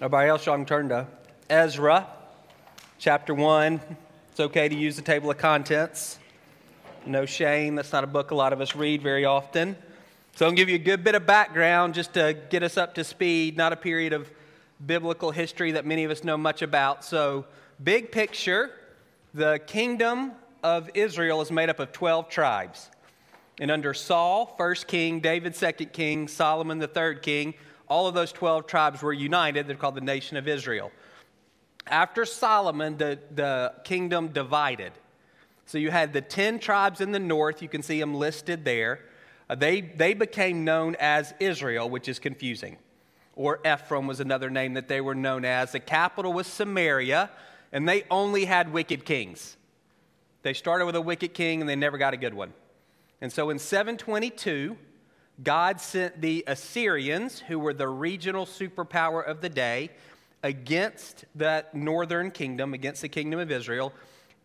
Everybody else, y'all can turn to Ezra, chapter 1. It's okay to use the table of contents. No shame. That's not a book a lot of us read very often. So, I'll give you a good bit of background just to get us up to speed, not a period of biblical history that many of us know much about. So, big picture the kingdom of Israel is made up of 12 tribes. And under Saul, first king, David, second king, Solomon, the third king, all of those 12 tribes were united. They're called the nation of Israel. After Solomon, the, the kingdom divided. So you had the 10 tribes in the north, you can see them listed there. Uh, they, they became known as Israel, which is confusing. Or Ephraim was another name that they were known as. The capital was Samaria, and they only had wicked kings. They started with a wicked king, and they never got a good one. And so in 722, God sent the Assyrians, who were the regional superpower of the day, against that northern kingdom, against the kingdom of Israel.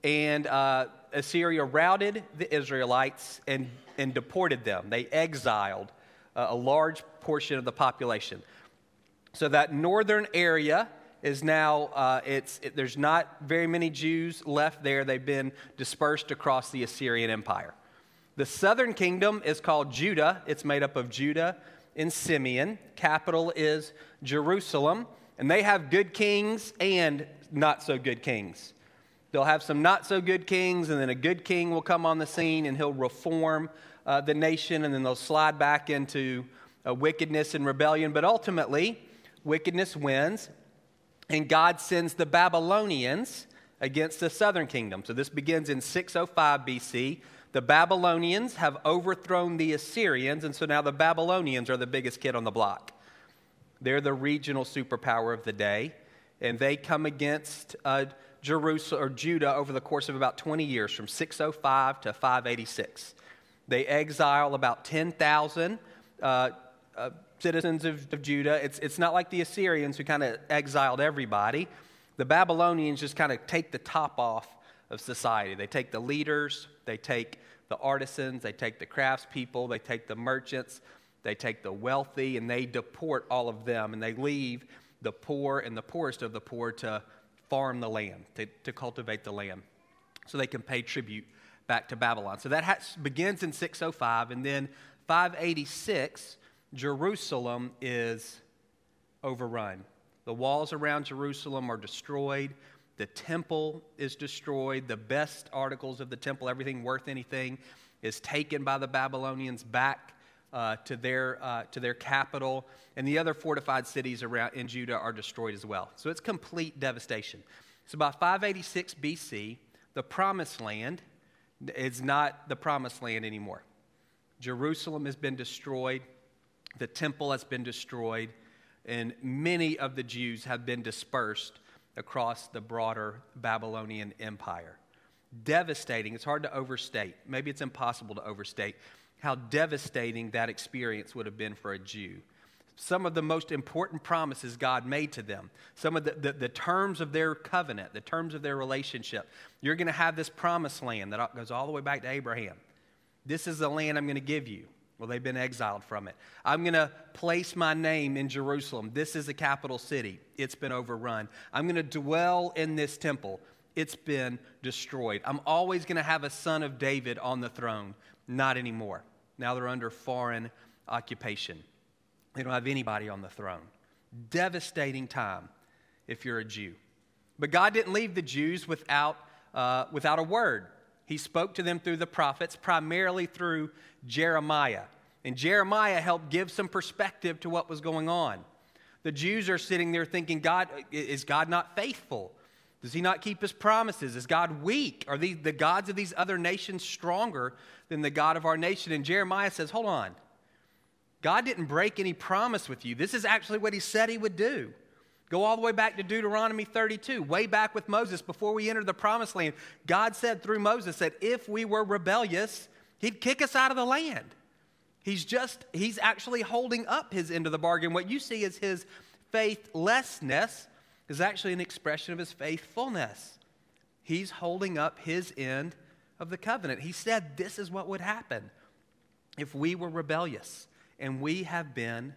And uh, Assyria routed the Israelites and, and deported them. They exiled uh, a large portion of the population. So that northern area is now, uh, it's, it, there's not very many Jews left there. They've been dispersed across the Assyrian Empire. The southern kingdom is called Judah. It's made up of Judah and Simeon. Capital is Jerusalem. And they have good kings and not so good kings. They'll have some not so good kings, and then a good king will come on the scene and he'll reform uh, the nation, and then they'll slide back into uh, wickedness and rebellion. But ultimately, wickedness wins, and God sends the Babylonians against the southern kingdom. So this begins in 605 BC. The Babylonians have overthrown the Assyrians, and so now the Babylonians are the biggest kid on the block. They're the regional superpower of the day, and they come against uh, Jerusalem or Judah over the course of about 20 years, from 605 to 586. They exile about 10,000 uh, uh, citizens of, of Judah. It's, it's not like the Assyrians who kind of exiled everybody. The Babylonians just kind of take the top off of society. They take the leaders, they take the artisans, they take the craftspeople, they take the merchants, they take the wealthy, and they deport all of them, and they leave the poor and the poorest of the poor to farm the land, to, to cultivate the land, so they can pay tribute back to Babylon. So that has, begins in 605, and then 586, Jerusalem is overrun. The walls around Jerusalem are destroyed. The temple is destroyed. The best articles of the temple, everything worth anything, is taken by the Babylonians back uh, to, their, uh, to their capital. And the other fortified cities around in Judah are destroyed as well. So it's complete devastation. So by 586 BC, the promised land is not the promised land anymore. Jerusalem has been destroyed, the temple has been destroyed, and many of the Jews have been dispersed across the broader Babylonian Empire. Devastating, it's hard to overstate. Maybe it's impossible to overstate how devastating that experience would have been for a Jew. Some of the most important promises God made to them, some of the, the, the terms of their covenant, the terms of their relationship. You're going to have this promised land that goes all the way back to Abraham. This is the land I'm going to give you. Well, they've been exiled from it. I'm going to place my name in Jerusalem. This is the capital city. It's been overrun. I'm going to dwell in this temple. It's been destroyed. I'm always going to have a son of David on the throne. Not anymore. Now they're under foreign occupation. They don't have anybody on the throne. Devastating time if you're a Jew. But God didn't leave the Jews without, uh, without a word. He spoke to them through the prophets, primarily through Jeremiah. And Jeremiah helped give some perspective to what was going on. The Jews are sitting there thinking, God, is God not faithful? Does he not keep his promises? Is God weak? Are the, the gods of these other nations stronger than the God of our nation? And Jeremiah says, Hold on. God didn't break any promise with you. This is actually what he said he would do. Go all the way back to Deuteronomy 32, way back with Moses before we entered the promised land. God said through Moses that if we were rebellious, he'd kick us out of the land. He's just, he's actually holding up his end of the bargain. What you see as his faithlessness is actually an expression of his faithfulness. He's holding up his end of the covenant. He said this is what would happen if we were rebellious, and we have been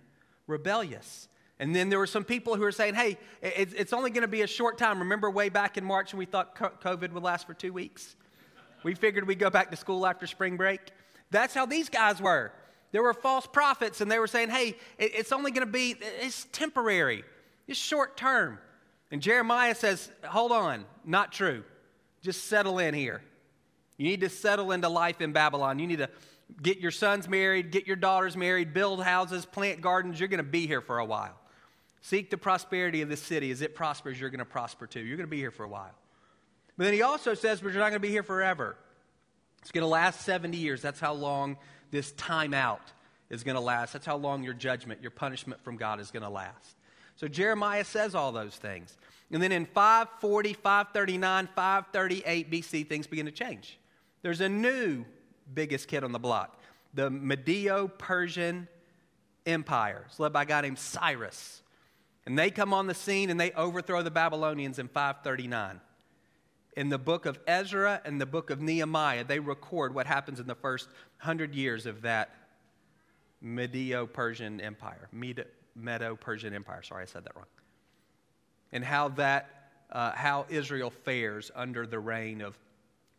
rebellious. And then there were some people who were saying, hey, it's only going to be a short time. Remember way back in March when we thought COVID would last for two weeks? We figured we'd go back to school after spring break. That's how these guys were. There were false prophets, and they were saying, hey, it's only going to be, it's temporary, it's short term. And Jeremiah says, hold on, not true. Just settle in here. You need to settle into life in Babylon. You need to get your sons married, get your daughters married, build houses, plant gardens. You're going to be here for a while. Seek the prosperity of the city. As it prospers, you're going to prosper too. You're going to be here for a while. But then he also says, but you're not going to be here forever. It's going to last 70 years. That's how long this timeout is going to last. That's how long your judgment, your punishment from God is going to last. So Jeremiah says all those things. And then in 540, 539, 538 BC, things begin to change. There's a new biggest kid on the block the Medo Persian Empire. It's led by a guy named Cyrus. And they come on the scene and they overthrow the Babylonians in 539 in the book of Ezra and the book of Nehemiah, they record what happens in the first hundred years of that Medo Persian Empire. Medo Persian Empire. Sorry, I said that wrong. And how that, uh, how Israel fares under the reign of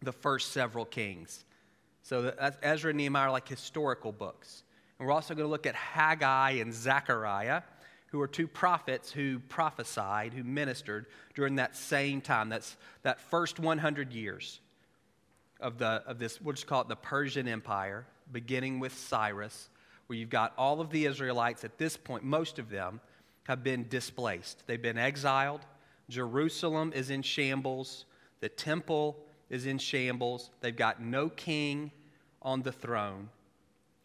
the first several kings. So Ezra and Nehemiah are like historical books. And we're also going to look at Haggai and Zechariah who are two prophets who prophesied, who ministered during that same time. That's that first 100 years of, the, of this, we'll just call it the Persian Empire, beginning with Cyrus, where you've got all of the Israelites at this point, most of them have been displaced. They've been exiled. Jerusalem is in shambles. The temple is in shambles. They've got no king on the throne.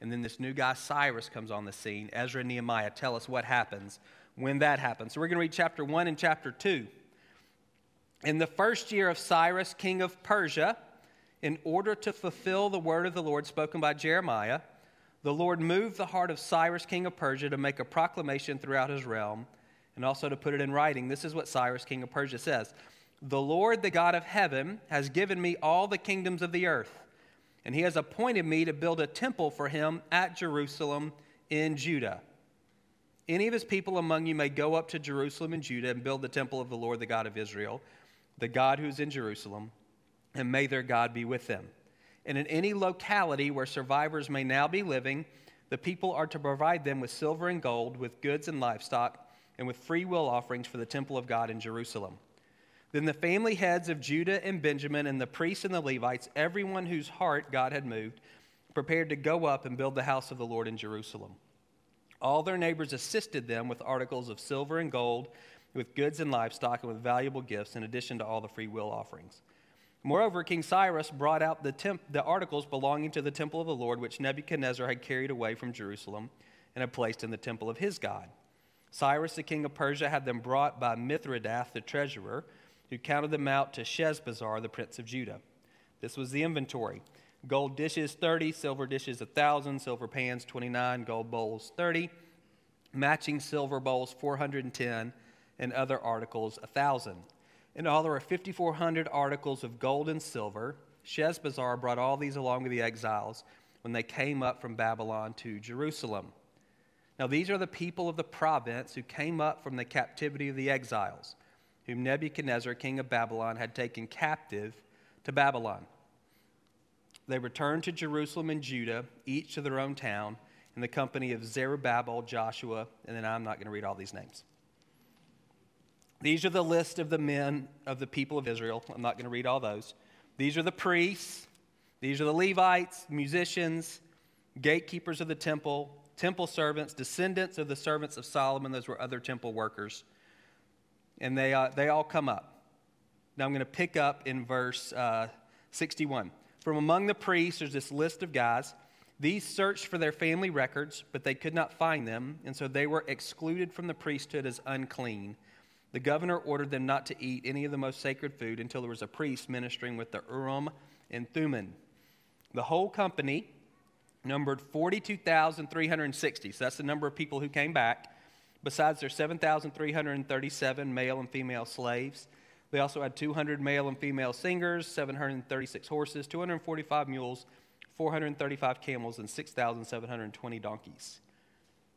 And then this new guy, Cyrus, comes on the scene. Ezra and Nehemiah tell us what happens when that happens. So we're going to read chapter 1 and chapter 2. In the first year of Cyrus, king of Persia, in order to fulfill the word of the Lord spoken by Jeremiah, the Lord moved the heart of Cyrus, king of Persia, to make a proclamation throughout his realm and also to put it in writing. This is what Cyrus, king of Persia, says The Lord, the God of heaven, has given me all the kingdoms of the earth and he has appointed me to build a temple for him at Jerusalem in Judah. Any of his people among you may go up to Jerusalem and Judah and build the temple of the Lord, the God of Israel, the God who's in Jerusalem, and may their God be with them. And in any locality where survivors may now be living, the people are to provide them with silver and gold, with goods and livestock, and with free will offerings for the temple of God in Jerusalem. Then the family heads of Judah and Benjamin, and the priests and the Levites, everyone whose heart God had moved, prepared to go up and build the house of the Lord in Jerusalem. All their neighbors assisted them with articles of silver and gold, with goods and livestock, and with valuable gifts, in addition to all the free will offerings. Moreover, King Cyrus brought out the, temp- the articles belonging to the temple of the Lord, which Nebuchadnezzar had carried away from Jerusalem and had placed in the temple of his God. Cyrus, the king of Persia, had them brought by Mithredath, the treasurer who counted them out to Sheshbazzar, the prince of Judah. This was the inventory gold dishes 30, silver dishes 1,000, silver pans 29, gold bowls 30, matching silver bowls 410, and other articles 1,000. In all, there were 5,400 articles of gold and silver. Sheshbazzar brought all these along with the exiles when they came up from Babylon to Jerusalem. Now, these are the people of the province who came up from the captivity of the exiles whom Nebuchadnezzar, king of Babylon, had taken captive to Babylon. They returned to Jerusalem and Judah, each to their own town, in the company of Zerubbabel, Joshua, and then I'm not going to read all these names. These are the list of the men of the people of Israel. I'm not going to read all those. These are the priests, these are the Levites, musicians, gatekeepers of the temple, temple servants, descendants of the servants of Solomon. Those were other temple workers and they, uh, they all come up. Now I'm going to pick up in verse uh, 61. From among the priests, there's this list of guys. These searched for their family records, but they could not find them, and so they were excluded from the priesthood as unclean. The governor ordered them not to eat any of the most sacred food until there was a priest ministering with the Urim and Thummim. The whole company numbered 42,360. So that's the number of people who came back. Besides their 7,337 male and female slaves, they also had 200 male and female singers, 736 horses, 245 mules, 435 camels, and 6,720 donkeys.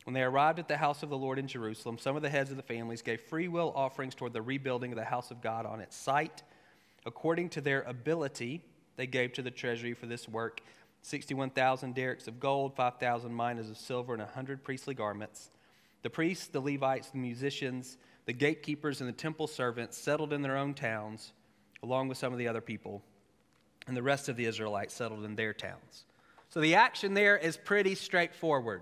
When they arrived at the house of the Lord in Jerusalem, some of the heads of the families gave free will offerings toward the rebuilding of the house of God on its site. According to their ability, they gave to the treasury for this work 61,000 darics of gold, 5,000 minas of silver, and 100 priestly garments. The priests, the Levites, the musicians, the gatekeepers, and the temple servants settled in their own towns, along with some of the other people, and the rest of the Israelites settled in their towns. So the action there is pretty straightforward.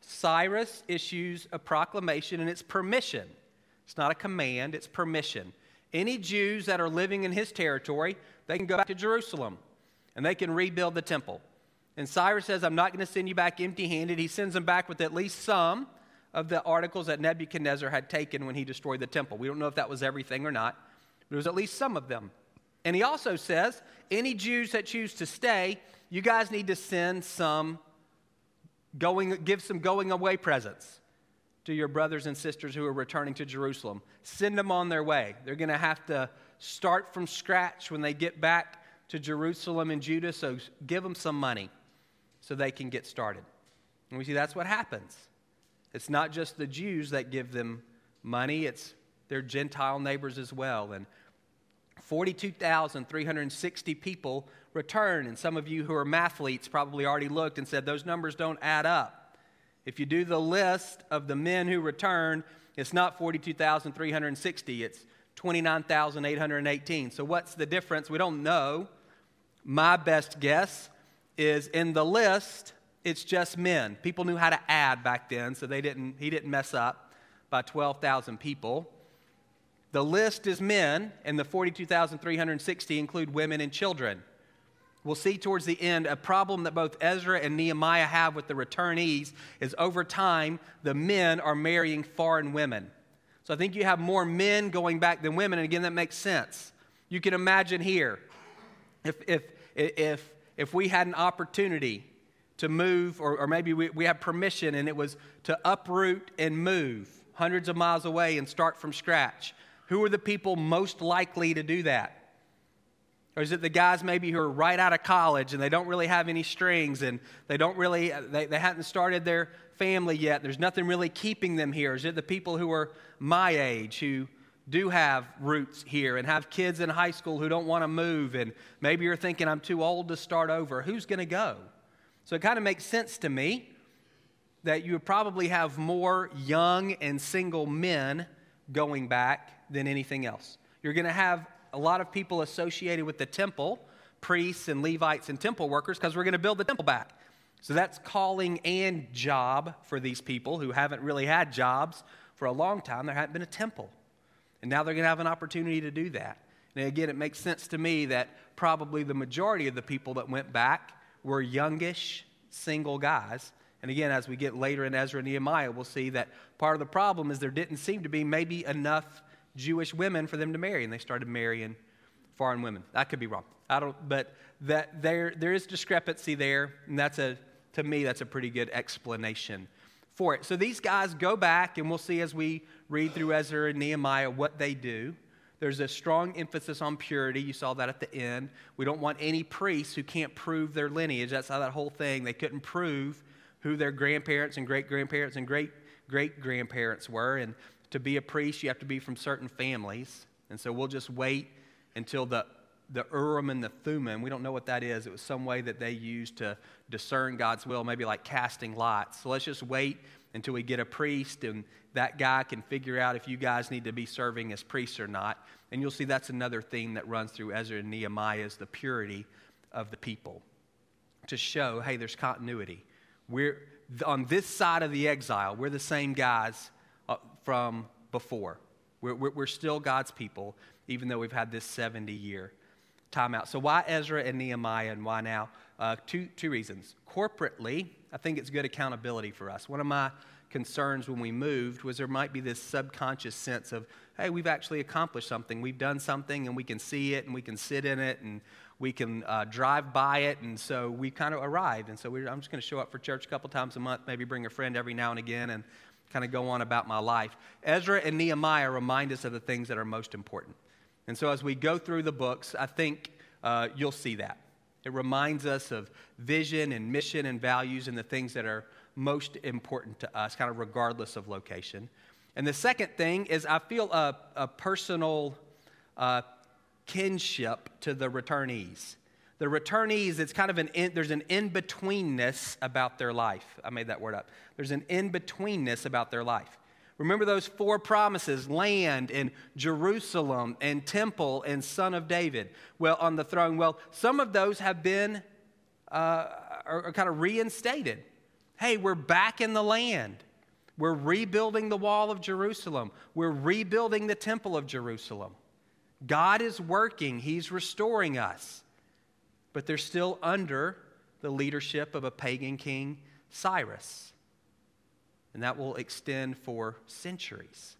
Cyrus issues a proclamation, and it's permission. It's not a command, it's permission. Any Jews that are living in his territory, they can go back to Jerusalem and they can rebuild the temple. And Cyrus says, I'm not going to send you back empty handed. He sends them back with at least some of the articles that Nebuchadnezzar had taken when he destroyed the temple. We don't know if that was everything or not, but it was at least some of them. And he also says, any Jews that choose to stay, you guys need to send some going, give some going away presents to your brothers and sisters who are returning to Jerusalem. Send them on their way. They're going to have to start from scratch when they get back to Jerusalem and Judah, so give them some money so they can get started. And we see that's what happens. It's not just the Jews that give them money, it's their Gentile neighbors as well. And 42,360 people return. And some of you who are mathletes probably already looked and said those numbers don't add up. If you do the list of the men who return, it's not 42,360, it's 29,818. So, what's the difference? We don't know. My best guess is in the list, it's just men. People knew how to add back then, so they didn't, he didn't mess up by 12,000 people. The list is men, and the 42,360 include women and children. We'll see towards the end a problem that both Ezra and Nehemiah have with the returnees is over time, the men are marrying foreign women. So I think you have more men going back than women, and again, that makes sense. You can imagine here if, if, if, if we had an opportunity to move, or, or maybe we, we permission and it was to uproot and move hundreds of miles away and start from scratch, who are the people most likely to do that? Or is it the guys maybe who are right out of college and they don't really have any strings and they don't really, uh, they, they hadn't started their family yet? There's nothing really keeping them here. Is it the people who are my age who do have roots here and have kids in high school who don't want to move and maybe you're thinking, I'm too old to start over? Who's going to go? So it kind of makes sense to me that you would probably have more young and single men going back than anything else. You're going to have a lot of people associated with the temple, priests and Levites and temple workers, because we're going to build the temple back. So that's calling and job for these people who haven't really had jobs for a long time. There hadn't been a temple. And now they're going to have an opportunity to do that. And again, it makes sense to me that probably the majority of the people that went back were youngish, single guys. And again, as we get later in Ezra and Nehemiah, we'll see that part of the problem is there didn't seem to be maybe enough Jewish women for them to marry, and they started marrying foreign women. That could be wrong. I don't, but that there, there is discrepancy there, and that's a, to me, that's a pretty good explanation for it. So these guys go back, and we'll see as we read through Ezra and Nehemiah what they do. There's a strong emphasis on purity. You saw that at the end. We don't want any priests who can't prove their lineage. That's how that whole thing, they couldn't prove who their grandparents and great grandparents and great great grandparents were. And to be a priest, you have to be from certain families. And so we'll just wait until the, the Urim and the Thummim, we don't know what that is. It was some way that they used to discern God's will, maybe like casting lots. So let's just wait until we get a priest and that guy can figure out if you guys need to be serving as priests or not. And you'll see that's another theme that runs through Ezra and Nehemiah is the purity of the people to show, hey, there's continuity. We're on this side of the exile, we're the same guys uh, from before. We're, we're, we're still God's people, even though we've had this 70 year timeout. So, why Ezra and Nehemiah and why now? Uh, two, two reasons. Corporately, I think it's good accountability for us. One of my concerns when we moved was there might be this subconscious sense of, hey, we've actually accomplished something. We've done something and we can see it and we can sit in it and we can uh, drive by it. And so we kind of arrived. And so I'm just going to show up for church a couple times a month, maybe bring a friend every now and again and kind of go on about my life. Ezra and Nehemiah remind us of the things that are most important. And so as we go through the books, I think uh, you'll see that. It reminds us of vision and mission and values and the things that are most important to us, kind of regardless of location. And the second thing is I feel a, a personal uh, kinship to the returnees. The returnees, it's kind of an in, there's an in betweenness about their life. I made that word up. There's an in betweenness about their life. Remember those four promises land and Jerusalem and temple and son of David, well, on the throne. Well, some of those have been uh, are, are kind of reinstated. Hey, we're back in the land. We're rebuilding the wall of Jerusalem. We're rebuilding the temple of Jerusalem. God is working, He's restoring us. But they're still under the leadership of a pagan king, Cyrus and that will extend for centuries.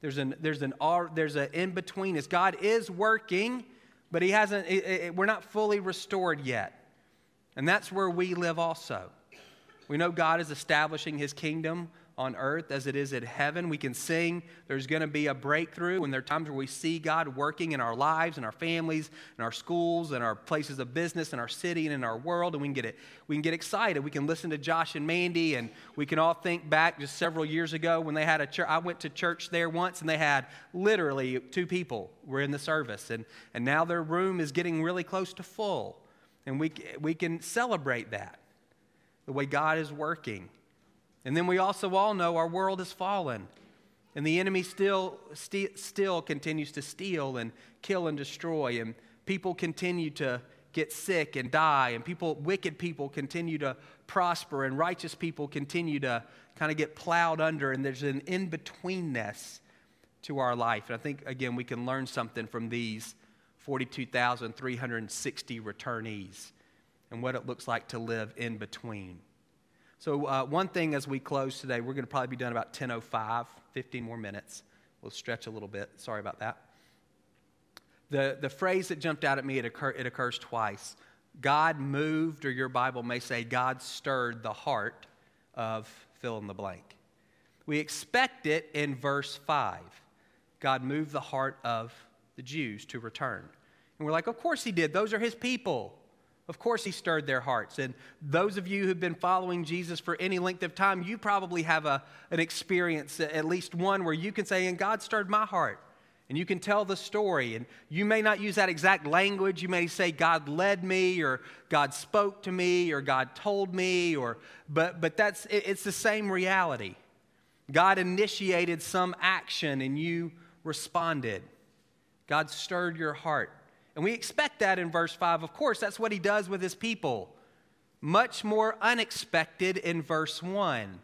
There's an, there's an, there's an in between. As God is working, but He hasn't, it, it, we're not fully restored yet. And that's where we live also. We know God is establishing His kingdom on earth as it is in heaven. We can sing there's going to be a breakthrough, and there are times where we see God working in our lives, in our families, in our schools, in our places of business, in our city, and in our world, and we can get it. We can get excited. We can listen to Josh and Mandy, and we can all think back just several years ago when they had a church. I went to church there once, and they had literally two people were in the service, and, and now their room is getting really close to full, and we, we can celebrate that, the way God is working. And then we also all know our world has fallen. And the enemy still, st- still continues to steal and kill and destroy. And people continue to get sick and die. And people, wicked people continue to prosper. And righteous people continue to kind of get plowed under. And there's an in betweenness to our life. And I think, again, we can learn something from these 42,360 returnees and what it looks like to live in between. So, uh, one thing as we close today, we're going to probably be done about 10.05, 15 more minutes. We'll stretch a little bit. Sorry about that. The, the phrase that jumped out at me, it, occur, it occurs twice. God moved, or your Bible may say, God stirred the heart of fill in the blank. We expect it in verse 5. God moved the heart of the Jews to return. And we're like, of course he did. Those are his people. Of course, he stirred their hearts. And those of you who've been following Jesus for any length of time, you probably have a, an experience, at least one, where you can say, And God stirred my heart. And you can tell the story. And you may not use that exact language. You may say, God led me, or God spoke to me, or God told me, or, but, but that's, it's the same reality. God initiated some action and you responded. God stirred your heart. And we expect that in verse 5. Of course, that's what he does with his people. Much more unexpected in verse 1.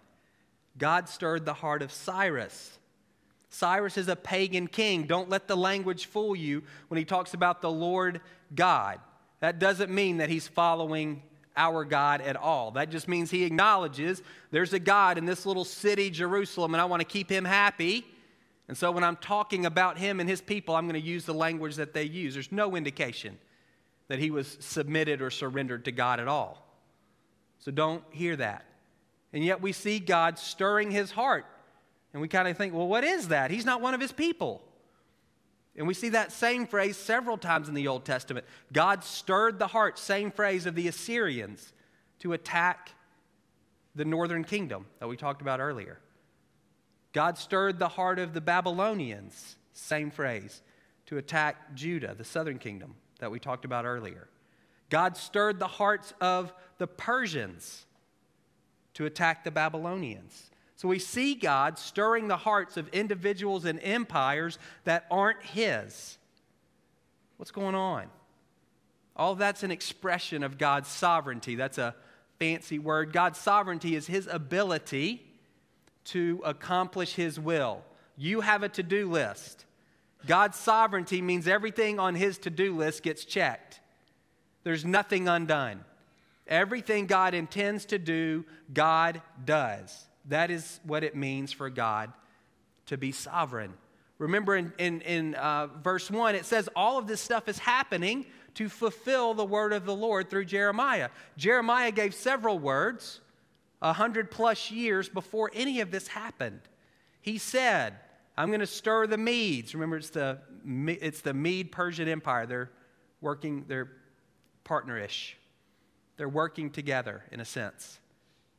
God stirred the heart of Cyrus. Cyrus is a pagan king. Don't let the language fool you when he talks about the Lord God. That doesn't mean that he's following our God at all. That just means he acknowledges there's a God in this little city, Jerusalem, and I want to keep him happy. And so when I'm talking about him and his people, I'm going to use the language that they use. There's no indication that he was submitted or surrendered to God at all. So don't hear that. And yet we see God stirring his heart. And we kind of think, well, what is that? He's not one of his people. And we see that same phrase several times in the Old Testament. God stirred the heart, same phrase of the Assyrians, to attack the northern kingdom that we talked about earlier. God stirred the heart of the Babylonians, same phrase, to attack Judah, the southern kingdom that we talked about earlier. God stirred the hearts of the Persians to attack the Babylonians. So we see God stirring the hearts of individuals and empires that aren't His. What's going on? All that's an expression of God's sovereignty. That's a fancy word. God's sovereignty is His ability to accomplish His will. You have a to do list. God's sovereignty means everything on His to do list gets checked, there's nothing undone. Everything God intends to do, God does. That is what it means for God to be sovereign. Remember in, in, in uh, verse 1, it says all of this stuff is happening to fulfill the word of the Lord through Jeremiah. Jeremiah gave several words a hundred plus years before any of this happened. He said, I'm going to stir the Medes. Remember, it's the, it's the Mede Persian Empire. They're working, they're partnerish. They're working together in a sense.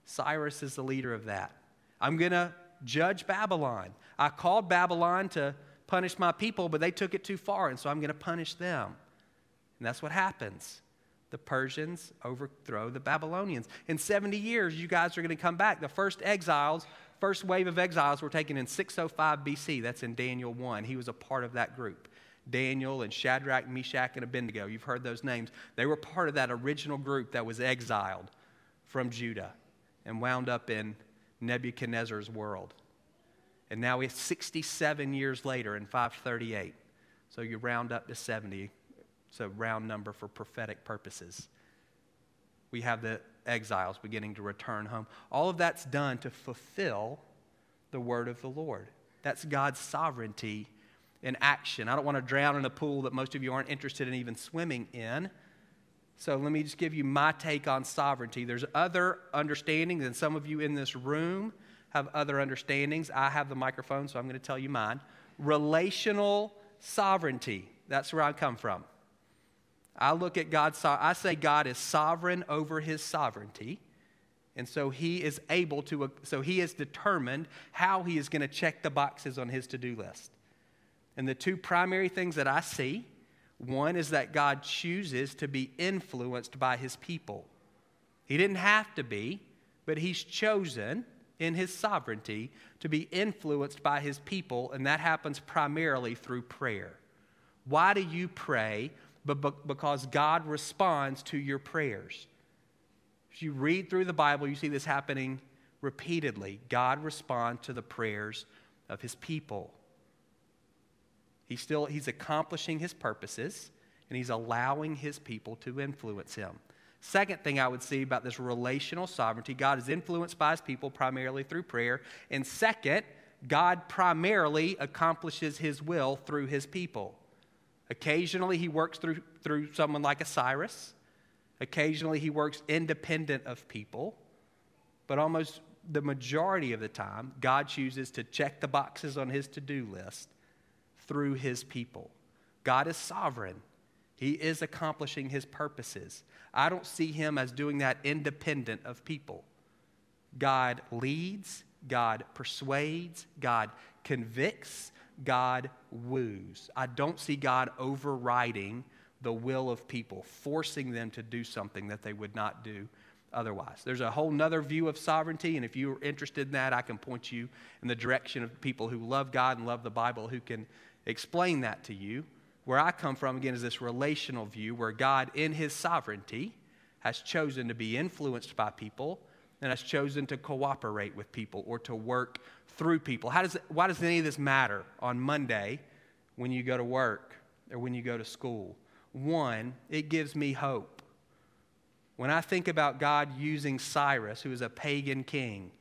Cyrus is the leader of that. I'm going to judge Babylon. I called Babylon to punish my people, but they took it too far, and so I'm going to punish them. And that's what happens. The Persians overthrow the Babylonians. In 70 years, you guys are going to come back. The first exiles, first wave of exiles were taken in 605 BC. That's in Daniel 1. He was a part of that group. Daniel and Shadrach, Meshach, and Abednego. You've heard those names. They were part of that original group that was exiled from Judah and wound up in Nebuchadnezzar's world. And now it's 67 years later in 538. So you round up to 70. So round number for prophetic purposes. We have the exiles beginning to return home. All of that's done to fulfill the word of the Lord. That's God's sovereignty in action. I don't want to drown in a pool that most of you aren't interested in even swimming in. So let me just give you my take on sovereignty. There's other understandings, and some of you in this room have other understandings. I have the microphone, so I'm going to tell you mine. Relational sovereignty. That's where I come from. I look at God's, I say God is sovereign over his sovereignty. And so he is able to, so he has determined how he is going to check the boxes on his to do list. And the two primary things that I see one is that God chooses to be influenced by his people. He didn't have to be, but he's chosen in his sovereignty to be influenced by his people, and that happens primarily through prayer. Why do you pray? But because God responds to your prayers. If you read through the Bible, you see this happening repeatedly. God responds to the prayers of his people. He's still he's accomplishing his purposes and he's allowing his people to influence him. Second thing I would see about this relational sovereignty, God is influenced by his people primarily through prayer. And second, God primarily accomplishes his will through his people. Occasionally, he works through, through someone like a Cyrus. Occasionally, he works independent of people. But almost the majority of the time, God chooses to check the boxes on his to do list through his people. God is sovereign. He is accomplishing his purposes. I don't see him as doing that independent of people. God leads, God persuades, God convicts, God woos. I don't see God overriding the will of people, forcing them to do something that they would not do otherwise. There's a whole nother view of sovereignty, and if you're interested in that, I can point you in the direction of people who love God and love the Bible who can explain that to you. Where I come from, again, is this relational view where God, in His sovereignty, has chosen to be influenced by people and has chosen to cooperate with people or to work through people. How does, why does any of this matter on Monday when you go to work or when you go to school? One, it gives me hope. When I think about God using Cyrus, who is a pagan king,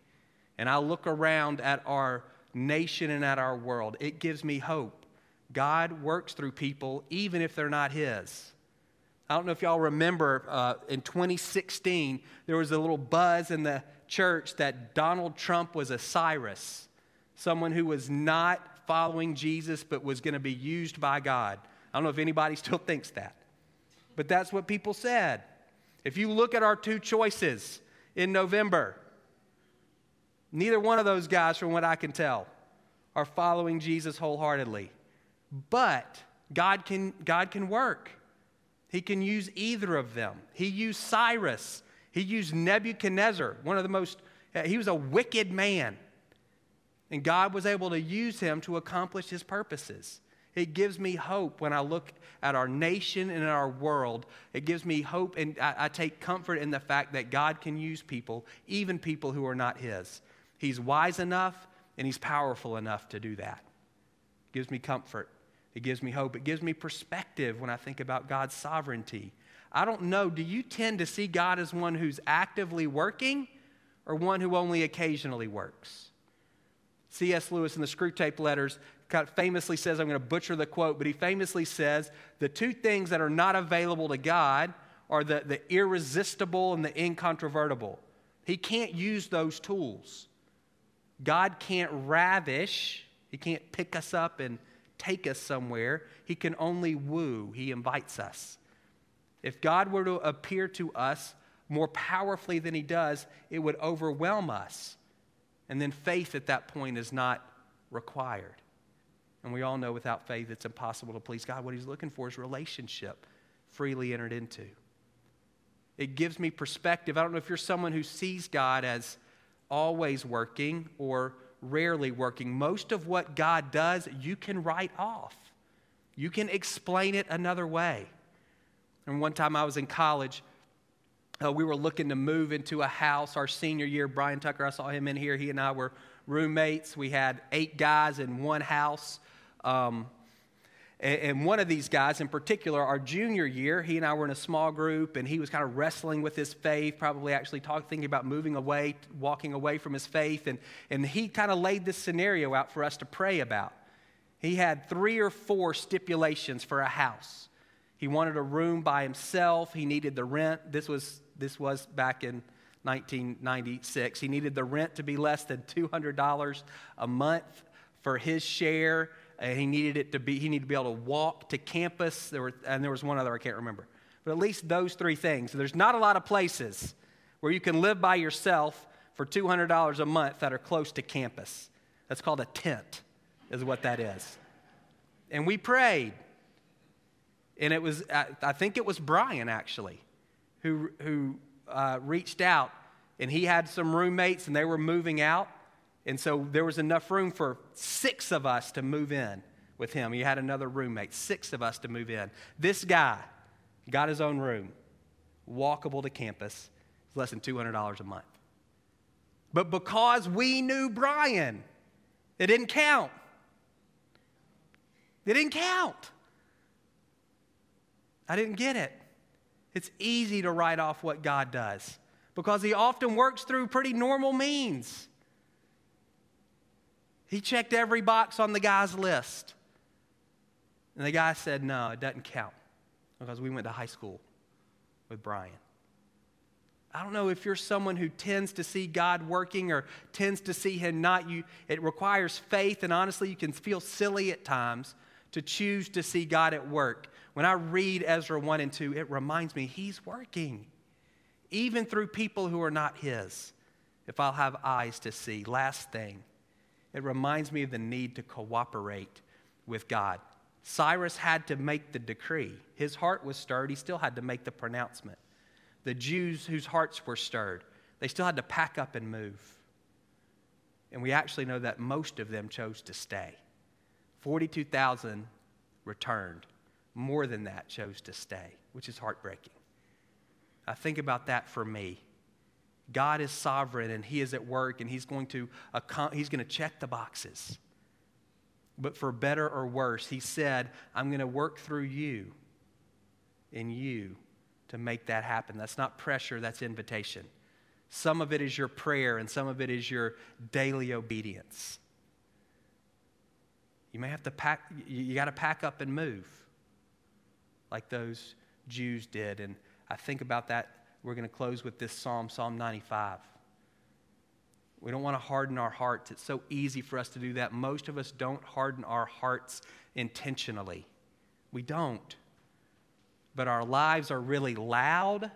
and I look around at our nation and at our world, it gives me hope God works through people even if they're not His. I don't know if y'all remember uh, in 2016, there was a little buzz in the church that Donald Trump was a Cyrus, someone who was not following Jesus but was going to be used by God. I don't know if anybody still thinks that, but that's what people said. If you look at our two choices in November, neither one of those guys, from what I can tell, are following Jesus wholeheartedly. But God can, God can work. He can use either of them. He used Cyrus. He used Nebuchadnezzar, one of the most, uh, he was a wicked man. And God was able to use him to accomplish his purposes. It gives me hope when I look at our nation and our world. It gives me hope, and I, I, take comfort in the fact that God can use people, even people who are not His. He's wise enough and He's powerful enough to do that. It gives me comfort. It gives me hope. It gives me perspective when I think about God's sovereignty. I don't know, do you tend to see God as one who's actively working or one who only occasionally works? C.S. Lewis in the Screwtape Letters kind of famously says, I'm going to butcher the quote, but he famously says, the two things that are not available to God are the, the irresistible and the incontrovertible. He can't use those tools. God can't ravish, He can't pick us up and take us somewhere. He can only woo, He invites us. If God were to appear to us more powerfully than He does, it would overwhelm us. And then faith at that point is not required. And we all know without faith it's impossible to please God. What He's looking for is relationship freely entered into. It gives me perspective. I don't know if you're someone who sees God as always working or rarely working. Most of what God does, you can write off. You can explain it another way. And one time I was in college, uh, we were looking to move into a house our senior year. Brian Tucker, I saw him in here. He and I were roommates. We had eight guys in one house. Um, and one of these guys in particular, our junior year, he and I were in a small group, and he was kind of wrestling with his faith, probably actually talking, thinking about moving away, walking away from his faith. And, and he kind of laid this scenario out for us to pray about. He had three or four stipulations for a house. He wanted a room by himself, he needed the rent. This was, this was back in 1996. He needed the rent to be less than $200 a month for his share and he needed it to be, he needed to be able to walk to campus. There were, and there was one other I can't remember. But at least those three things. There's not a lot of places where you can live by yourself for $200 a month that are close to campus. That's called a tent, is what that is. And we prayed. And it was, I think it was Brian actually, who, who uh, reached out. And he had some roommates and they were moving out. And so there was enough room for six of us to move in with him. He had another roommate, six of us to move in. This guy got his own room, walkable to campus, less than $200 a month. But because we knew Brian, it didn't count. It didn't count. I didn't get it. It's easy to write off what God does because He often works through pretty normal means. He checked every box on the guy's list. And the guy said, No, it doesn't count because we went to high school with Brian. I don't know if you're someone who tends to see God working or tends to see Him not. You, it requires faith, and honestly, you can feel silly at times to choose to see God at work. When I read Ezra 1 and 2, it reminds me He's working, even through people who are not His, if I'll have eyes to see. Last thing, it reminds me of the need to cooperate with God. Cyrus had to make the decree. His heart was stirred, he still had to make the pronouncement. The Jews whose hearts were stirred, they still had to pack up and move. And we actually know that most of them chose to stay. 42,000 returned. More than that chose to stay, which is heartbreaking. I think about that for me. God is sovereign and He is at work and He's going to, he's going to check the boxes. But for better or worse, He said, I'm going to work through you and you to make that happen. That's not pressure, that's invitation. Some of it is your prayer and some of it is your daily obedience. You may have to pack, you got to pack up and move like those Jews did. And I think about that we're going to close with this psalm, Psalm 95. We don't want to harden our hearts. It's so easy for us to do that. Most of us don't harden our hearts intentionally. We don't. But our lives are really loud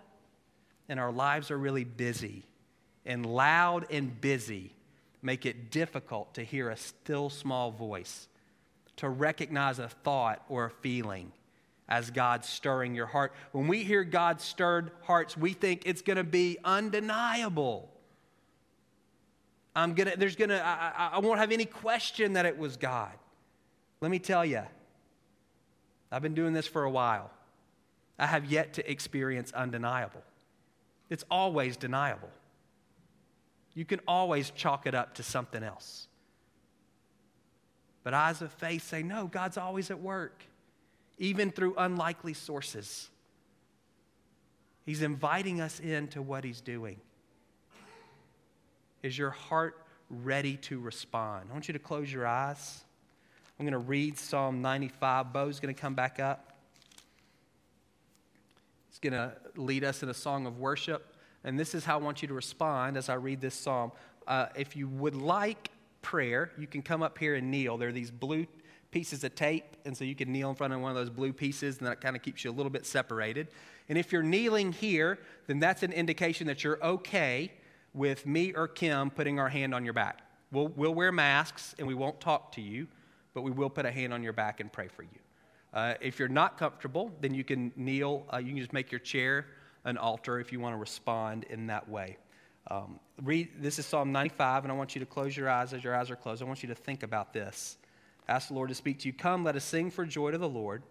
and our lives are really busy. And loud and busy make it difficult to hear a still small voice, to recognize a thought or a feeling as God stirring your heart. When we hear God stirred hearts, we think it's going to be undeniable. I'm gonna, there's gonna, I, I won't have any question that it was God. Let me tell you, I've been doing this for a while. I have yet to experience undeniable. It's always deniable. You can always chalk it up to something else. But eyes of faith say, no, God's always at work even through unlikely sources. He's inviting us into what He's doing. Is your heart ready to respond? I want you to close your eyes. I'm going to read Psalm 95. Bo's going to come back up. He's going to lead us in a song of worship. And this is how I want you to respond as I read this psalm. Uh, if you would like prayer, you can come up here and kneel. There are these blue pieces of tape, and so you can kneel in front of one of those blue pieces, and that kind of keeps you a little bit separated. And if you're kneeling here, then that's an indication that you're okay with me or Kim putting our hand on your back. We'll, we'll wear masks and we won't talk to you, but we will put a hand on your back and pray for you. Uh, if you're not comfortable, then you can kneel. Uh, you can just make your chair an altar if you want to respond in that way. Um, read, this is Psalm 95, and I want you to close your eyes as your eyes are closed. I want you to think about this. Ask the Lord to speak to you. Come, let us sing for joy to the Lord.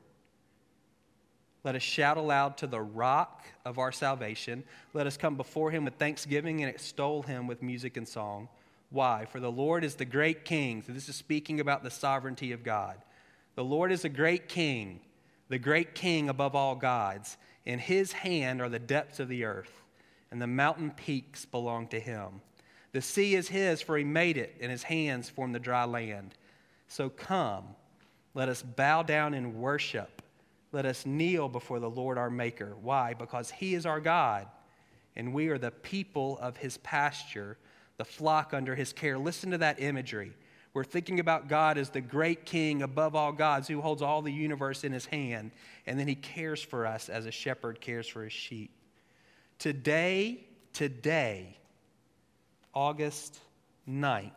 Let us shout aloud to the rock of our salvation. Let us come before him with thanksgiving and extol him with music and song. Why? For the Lord is the great king. So this is speaking about the sovereignty of God. The Lord is a great king, the great king above all gods. In his hand are the depths of the earth, and the mountain peaks belong to him. The sea is his, for he made it, and his hands formed the dry land. So come, let us bow down in worship. Let us kneel before the Lord our Maker. Why? Because he is our God, and we are the people of his pasture, the flock under his care. Listen to that imagery. We're thinking about God as the great king above all gods who holds all the universe in his hand, and then he cares for us as a shepherd cares for his sheep. Today, today, August 9th,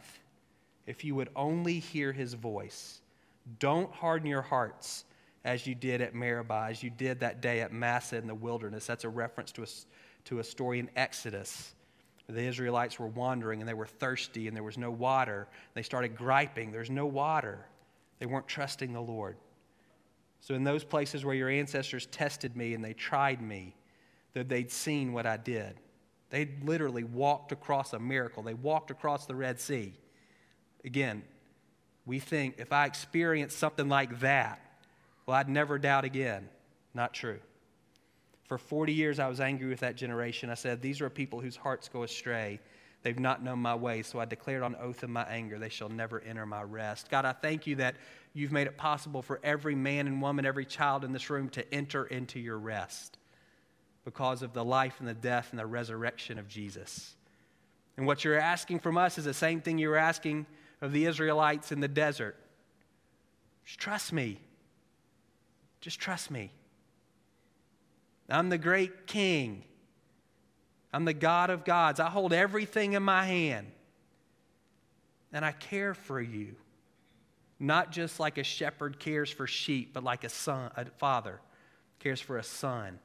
if you would only hear his voice. Don't harden your hearts as you did at Meribah, as you did that day at Massah in the wilderness. That's a reference to a, to a story in Exodus. The Israelites were wandering and they were thirsty and there was no water. They started griping, There's no water. They weren't trusting the Lord. So, in those places where your ancestors tested me and they tried me, that they'd seen what I did. They literally walked across a miracle. They walked across the Red Sea. Again, we think if I experience something like that, well, I'd never doubt again. Not true. For 40 years, I was angry with that generation. I said, These are people whose hearts go astray. They've not known my way. So I declared on oath in my anger, they shall never enter my rest. God, I thank you that you've made it possible for every man and woman, every child in this room to enter into your rest because of the life and the death and the resurrection of Jesus. And what you're asking from us is the same thing you were asking of the Israelites in the desert. Just trust me. Just trust me. I'm the great king. I'm the God of gods. I hold everything in my hand. And I care for you. Not just like a shepherd cares for sheep, but like a son, a father cares for a son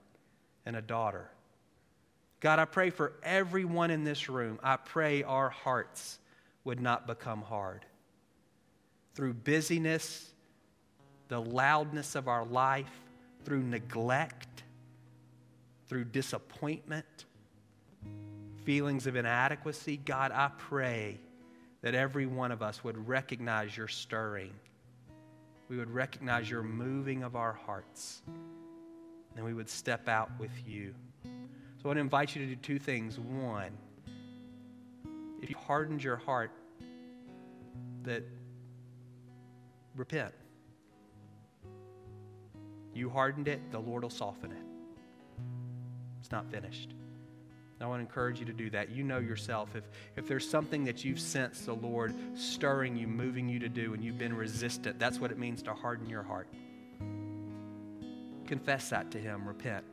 and a daughter. God, I pray for everyone in this room. I pray our hearts would not become hard. Through busyness, the loudness of our life, through neglect, through disappointment, feelings of inadequacy, God, I pray that every one of us would recognize your stirring. We would recognize your moving of our hearts. And we would step out with you. So I want to invite you to do two things. One, if you hardened your heart, that repent. You hardened it, the Lord will soften it. It's not finished. I want to encourage you to do that. You know yourself. If, if there's something that you've sensed the Lord stirring you, moving you to do, and you've been resistant, that's what it means to harden your heart. Confess that to Him, repent.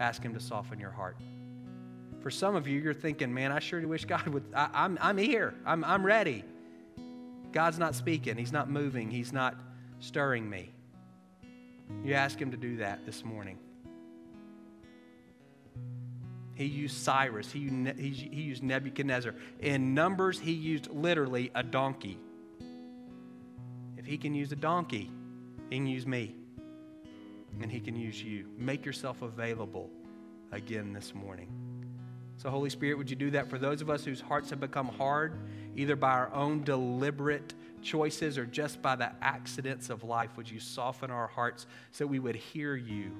Ask Him to soften your heart. For some of you, you're thinking, man, I sure do wish God would. I, am I'm, I'm here, I'm, I'm ready. God's not speaking, He's not moving, He's not stirring me. You ask Him to do that this morning. He used Cyrus, he, he used Nebuchadnezzar. In Numbers, he used literally a donkey. If he can use a donkey, he can use me. And he can use you. Make yourself available again this morning. So, Holy Spirit, would you do that for those of us whose hearts have become hard, either by our own deliberate choices or just by the accidents of life? Would you soften our hearts so we would hear you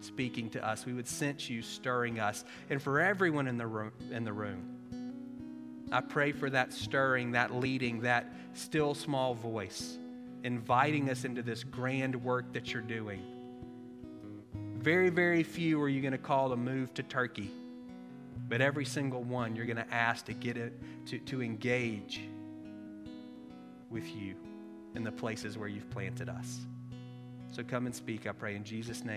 speaking to us? We would sense you stirring us. And for everyone in the room, in the room I pray for that stirring, that leading, that still small voice, inviting us into this grand work that you're doing. Very, very few are you going to call to move to Turkey. But every single one you're going to ask to get it, to, to engage with you. in the places where you've planted us. So come and speak, I pray, in Jesus' name.